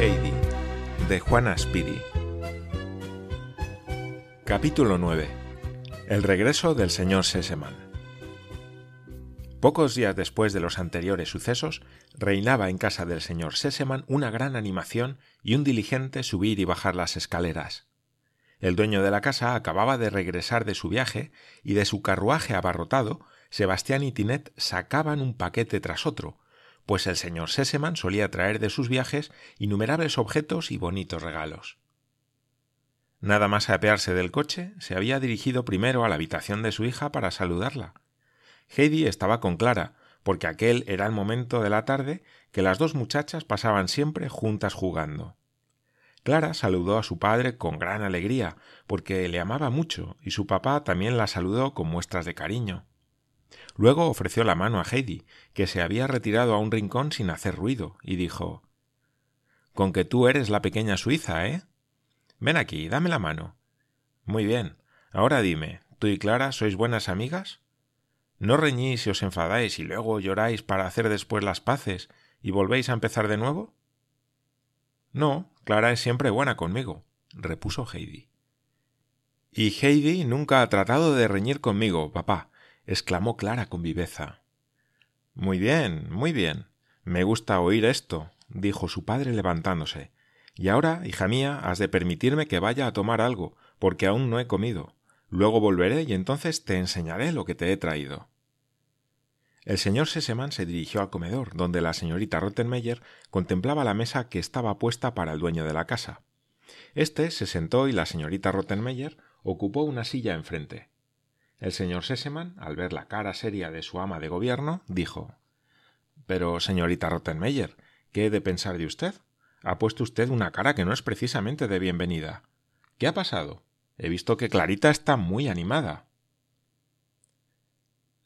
Heidi, de Juana Speedy. Capítulo 9. El regreso del señor Sesemann. Pocos días después de los anteriores sucesos, reinaba en casa del señor Sesemann una gran animación y un diligente subir y bajar las escaleras. El dueño de la casa acababa de regresar de su viaje y de su carruaje abarrotado, Sebastián y Tinet sacaban un paquete tras otro, pues el señor Sesemann solía traer de sus viajes innumerables objetos y bonitos regalos. Nada más apearse del coche, se había dirigido primero a la habitación de su hija para saludarla. Heidi estaba con Clara, porque aquel era el momento de la tarde que las dos muchachas pasaban siempre juntas jugando. Clara saludó a su padre con gran alegría, porque le amaba mucho, y su papá también la saludó con muestras de cariño. Luego ofreció la mano a Heidi, que se había retirado a un rincón sin hacer ruido, y dijo Con que tú eres la pequeña Suiza, ¿eh? Ven aquí, dame la mano. Muy bien. Ahora dime, ¿tú y Clara sois buenas amigas? ¿No reñís y os enfadáis y luego lloráis para hacer después las paces y volvéis a empezar de nuevo? No, Clara es siempre buena conmigo, repuso Heidi. Y Heidi nunca ha tratado de reñir conmigo, papá, exclamó Clara con viveza. Muy bien, muy bien. Me gusta oír esto, dijo su padre levantándose. Y ahora, hija mía, has de permitirme que vaya a tomar algo, porque aún no he comido. Luego volveré y entonces te enseñaré lo que te he traído. El señor Sesemann se dirigió al comedor, donde la señorita Rottenmeier contemplaba la mesa que estaba puesta para el dueño de la casa. Este se sentó y la señorita Rottenmeier ocupó una silla enfrente. El señor Sesemann, al ver la cara seria de su ama de gobierno, dijo Pero, señorita Rottenmeier, ¿qué he de pensar de usted? Ha puesto usted una cara que no es precisamente de bienvenida. ¿Qué ha pasado? He visto que Clarita está muy animada.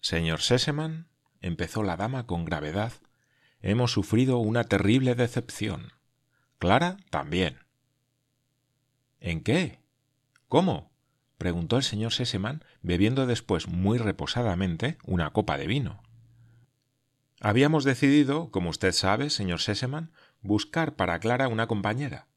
Señor Sesemann, empezó la dama con gravedad, hemos sufrido una terrible decepción. Clara también. ¿En qué? ¿Cómo? preguntó el señor Sesemann, bebiendo después muy reposadamente una copa de vino. Habíamos decidido, como usted sabe, señor Sesemann, buscar para Clara una compañera,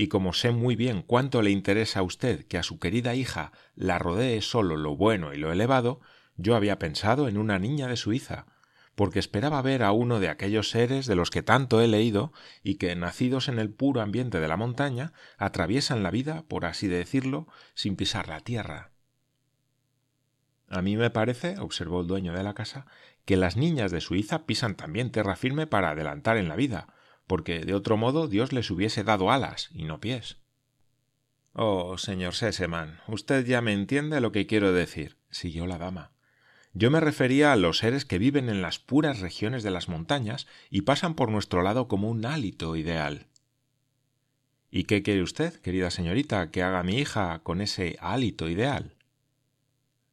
y como sé muy bien cuánto le interesa a usted que a su querida hija la rodee solo lo bueno y lo elevado, yo había pensado en una niña de Suiza, porque esperaba ver a uno de aquellos seres de los que tanto he leído y que, nacidos en el puro ambiente de la montaña, atraviesan la vida, por así decirlo, sin pisar la tierra. A mí me parece, observó el dueño de la casa, que las niñas de Suiza pisan también tierra firme para adelantar en la vida, porque de otro modo Dios les hubiese dado alas y no pies. Oh, señor Sesemann, usted ya me entiende lo que quiero decir, siguió la dama. Yo me refería a los seres que viven en las puras regiones de las montañas y pasan por nuestro lado como un hálito ideal. ¿Y qué quiere usted, querida señorita, que haga mi hija con ese hálito ideal?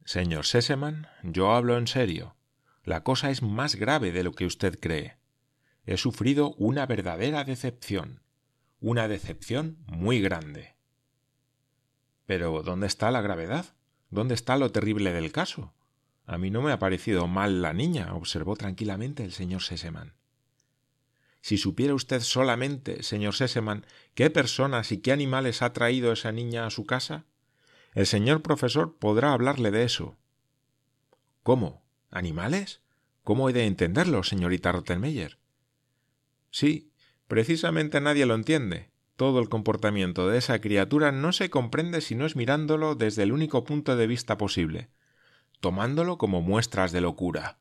Señor Sesemann, yo hablo en serio. La cosa es más grave de lo que usted cree he sufrido una verdadera decepción, una decepción muy grande. Pero ¿dónde está la gravedad? ¿Dónde está lo terrible del caso? A mí no me ha parecido mal la niña, observó tranquilamente el señor Sesemann. Si supiera usted solamente, señor Sesemann, qué personas y qué animales ha traído esa niña a su casa, el señor profesor podrá hablarle de eso. ¿Cómo? ¿Animales? ¿Cómo he de entenderlo, señorita Rottenmeier? Sí, precisamente nadie lo entiende. Todo el comportamiento de esa criatura no se comprende si no es mirándolo desde el único punto de vista posible, tomándolo como muestras de locura.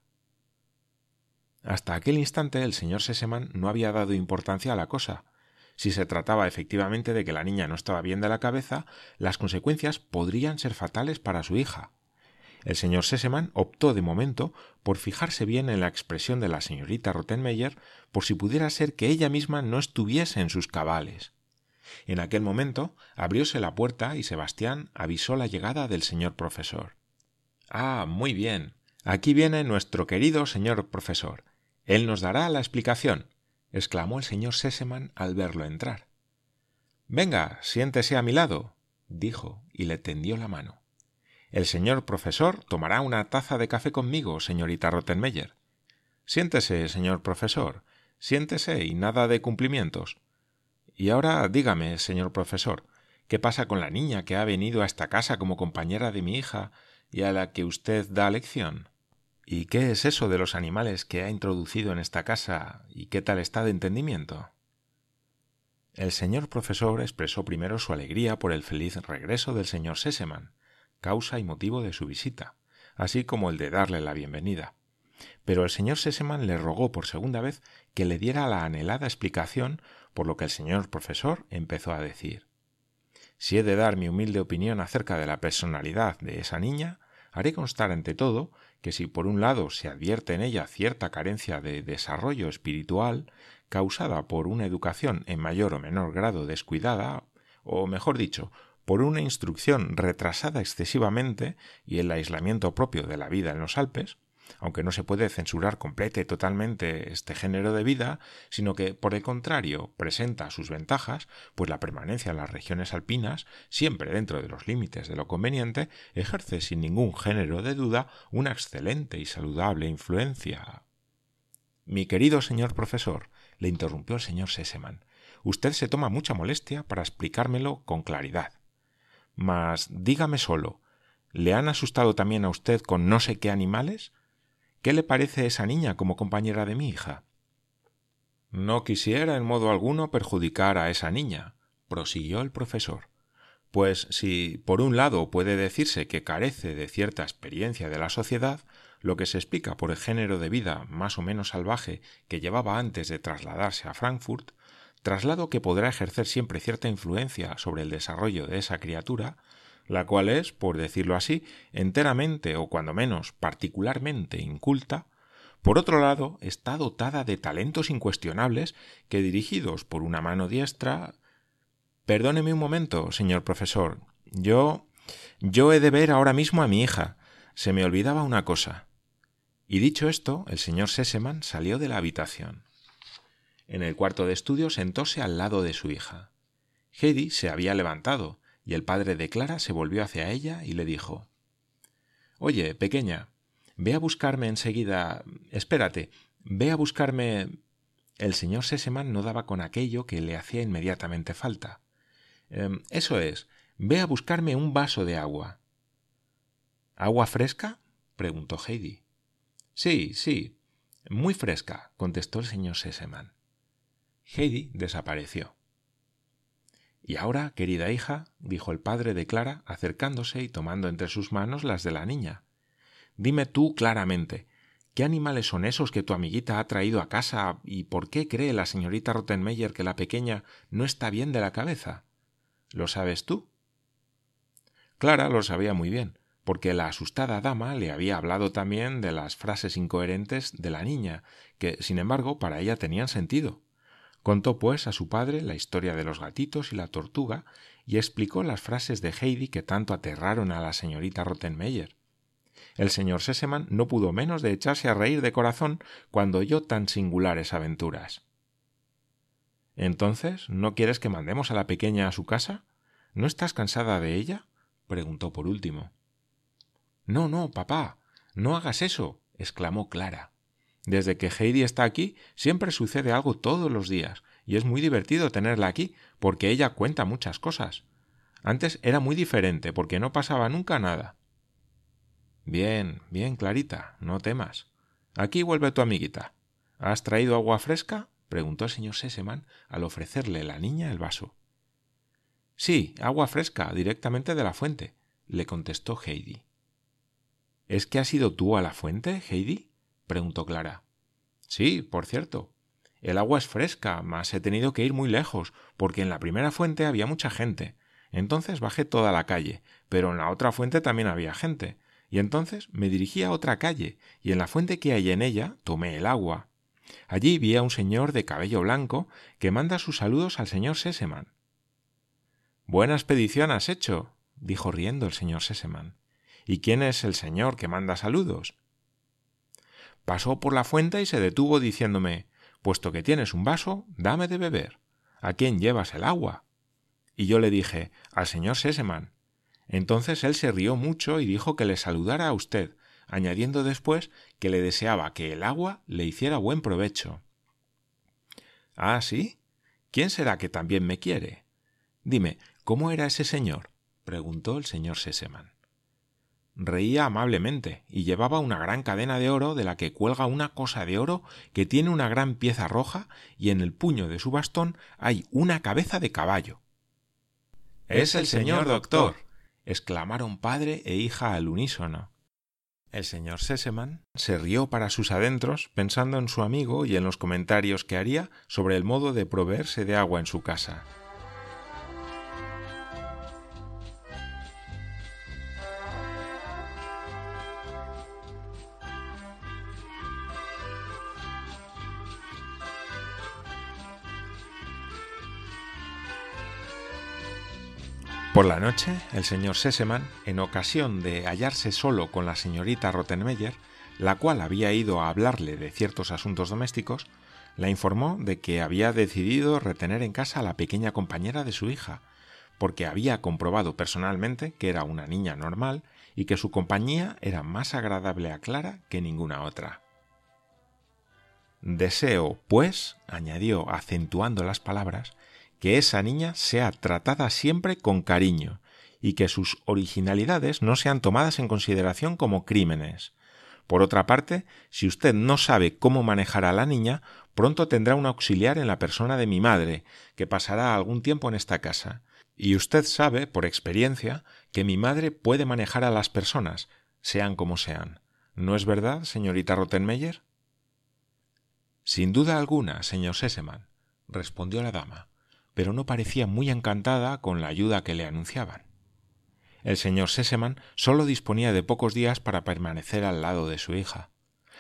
Hasta aquel instante el señor Sesemann no había dado importancia a la cosa. Si se trataba efectivamente de que la niña no estaba bien de la cabeza, las consecuencias podrían ser fatales para su hija. El señor Sesemann optó de momento por fijarse bien en la expresión de la señorita Rottenmeier por si pudiera ser que ella misma no estuviese en sus cabales. En aquel momento abrióse la puerta y Sebastián avisó la llegada del señor profesor. Ah, muy bien. Aquí viene nuestro querido señor profesor. Él nos dará la explicación, exclamó el señor Seseman al verlo entrar. Venga, siéntese a mi lado, dijo y le tendió la mano. El señor profesor tomará una taza de café conmigo, señorita Rottenmeier. Siéntese, señor profesor, siéntese y nada de cumplimientos. Y ahora dígame, señor profesor, ¿qué pasa con la niña que ha venido a esta casa como compañera de mi hija y a la que usted da lección? ¿Y qué es eso de los animales que ha introducido en esta casa y qué tal está de entendimiento? El señor profesor expresó primero su alegría por el feliz regreso del señor Seseman, causa y motivo de su visita, así como el de darle la bienvenida. Pero el señor Seseman le rogó por segunda vez que le diera la anhelada explicación, por lo que el señor profesor empezó a decir Si he de dar mi humilde opinión acerca de la personalidad de esa niña, haré constar ante todo que si por un lado se advierte en ella cierta carencia de desarrollo espiritual, causada por una educación en mayor o menor grado descuidada, o mejor dicho, por una instrucción retrasada excesivamente y el aislamiento propio de la vida en los Alpes, aunque no se puede censurar completa y totalmente este género de vida, sino que, por el contrario, presenta sus ventajas, pues la permanencia en las regiones alpinas, siempre dentro de los límites de lo conveniente, ejerce sin ningún género de duda una excelente y saludable influencia. Mi querido señor profesor, le interrumpió el señor Seseman, usted se toma mucha molestia para explicármelo con claridad. Mas dígame solo, ¿le han asustado también a usted con no sé qué animales? ¿Qué le parece esa niña como compañera de mi hija? No quisiera en modo alguno perjudicar a esa niña, prosiguió el profesor, pues si por un lado puede decirse que carece de cierta experiencia de la sociedad, lo que se explica por el género de vida más o menos salvaje que llevaba antes de trasladarse a Frankfurt, traslado que podrá ejercer siempre cierta influencia sobre el desarrollo de esa criatura, la cual es, por decirlo así, enteramente o cuando menos particularmente inculta, por otro lado, está dotada de talentos incuestionables que dirigidos por una mano diestra. Perdóneme un momento, señor profesor. Yo. yo he de ver ahora mismo a mi hija. Se me olvidaba una cosa. Y dicho esto, el señor Seseman salió de la habitación. En el cuarto de estudio sentóse al lado de su hija. Heidi se había levantado, y el padre de Clara se volvió hacia ella y le dijo Oye, pequeña, ve a buscarme enseguida. Espérate, ve a buscarme. El señor Seseman no daba con aquello que le hacía inmediatamente falta. Em, eso es, ve a buscarme un vaso de agua. ¿Agua fresca? preguntó Heidi. Sí, sí, muy fresca, contestó el señor Seseman. Heidi desapareció. Y ahora, querida hija, dijo el padre de Clara, acercándose y tomando entre sus manos las de la niña, dime tú claramente, ¿qué animales son esos que tu amiguita ha traído a casa y por qué cree la señorita Rottenmeier que la pequeña no está bien de la cabeza? ¿Lo sabes tú? Clara lo sabía muy bien, porque la asustada dama le había hablado también de las frases incoherentes de la niña, que, sin embargo, para ella tenían sentido. Contó, pues, a su padre la historia de los gatitos y la tortuga y explicó las frases de Heidi que tanto aterraron a la señorita Rottenmeier. El señor Sesemann no pudo menos de echarse a reír de corazón cuando oyó tan singulares aventuras. Entonces, ¿no quieres que mandemos a la pequeña a su casa? ¿No estás cansada de ella? preguntó por último. No, no, papá, no hagas eso, exclamó Clara. Desde que Heidi está aquí, siempre sucede algo todos los días, y es muy divertido tenerla aquí, porque ella cuenta muchas cosas. Antes era muy diferente, porque no pasaba nunca nada. Bien, bien, Clarita, no temas. Aquí vuelve tu amiguita. ¿Has traído agua fresca? preguntó el señor Seseman al ofrecerle la niña el vaso. Sí, agua fresca, directamente de la fuente, le contestó Heidi. ¿Es que has ido tú a la fuente, Heidi? Preguntó Clara. Sí, por cierto. El agua es fresca, mas he tenido que ir muy lejos, porque en la primera fuente había mucha gente. Entonces bajé toda la calle, pero en la otra fuente también había gente. Y entonces me dirigí a otra calle, y en la fuente que hay en ella tomé el agua. Allí vi a un señor de cabello blanco que manda sus saludos al señor Seseman. Buena expedición has hecho, dijo riendo el señor Seseman. ¿Y quién es el señor que manda saludos? Pasó por la fuente y se detuvo diciéndome Puesto que tienes un vaso, dame de beber. ¿A quién llevas el agua? Y yo le dije Al señor Seseman. Entonces él se rió mucho y dijo que le saludara a usted, añadiendo después que le deseaba que el agua le hiciera buen provecho. Ah, sí. ¿Quién será que también me quiere? Dime, ¿cómo era ese señor? preguntó el señor Seseman. Reía amablemente y llevaba una gran cadena de oro de la que cuelga una cosa de oro que tiene una gran pieza roja y en el puño de su bastón hay una cabeza de caballo. Es el señor doctor. exclamaron padre e hija al unísono. El señor Seseman se rió para sus adentros pensando en su amigo y en los comentarios que haría sobre el modo de proveerse de agua en su casa. Por la noche, el señor Seseman, en ocasión de hallarse solo con la señorita Rottenmeier, la cual había ido a hablarle de ciertos asuntos domésticos, la informó de que había decidido retener en casa a la pequeña compañera de su hija, porque había comprobado personalmente que era una niña normal y que su compañía era más agradable a Clara que ninguna otra. Deseo, pues, añadió acentuando las palabras, que esa niña sea tratada siempre con cariño y que sus originalidades no sean tomadas en consideración como crímenes. Por otra parte, si usted no sabe cómo manejar a la niña, pronto tendrá un auxiliar en la persona de mi madre, que pasará algún tiempo en esta casa. Y usted sabe, por experiencia, que mi madre puede manejar a las personas, sean como sean. ¿No es verdad, señorita Rottenmeier? Sin duda alguna, señor Sesemann, respondió la dama pero no parecía muy encantada con la ayuda que le anunciaban. El señor Seseman solo disponía de pocos días para permanecer al lado de su hija.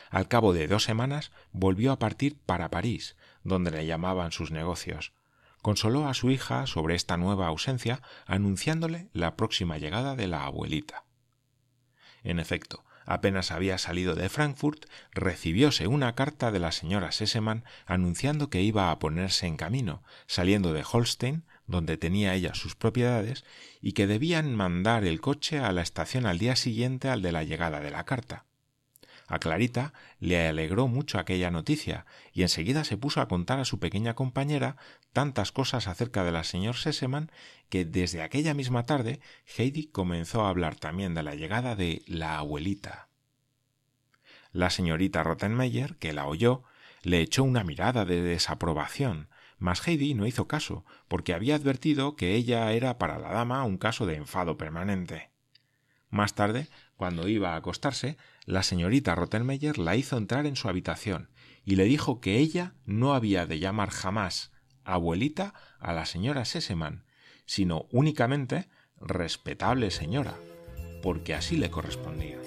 Al cabo de dos semanas volvió a partir para París, donde le llamaban sus negocios. Consoló a su hija sobre esta nueva ausencia, anunciándole la próxima llegada de la abuelita. En efecto, Apenas había salido de Frankfurt, recibióse una carta de la señora Sesemann anunciando que iba a ponerse en camino, saliendo de Holstein, donde tenía ella sus propiedades, y que debían mandar el coche a la estación al día siguiente al de la llegada de la carta. A Clarita le alegró mucho aquella noticia, y enseguida se puso a contar a su pequeña compañera tantas cosas acerca de la señor Sesemann que desde aquella misma tarde Heidi comenzó a hablar también de la llegada de la abuelita. La señorita Rottenmeier, que la oyó, le echó una mirada de desaprobación, mas Heidi no hizo caso, porque había advertido que ella era para la dama un caso de enfado permanente. Más tarde, cuando iba a acostarse, la señorita Rottenmeier la hizo entrar en su habitación y le dijo que ella no había de llamar jamás abuelita a la señora Sesemann, sino únicamente respetable señora, porque así le correspondía.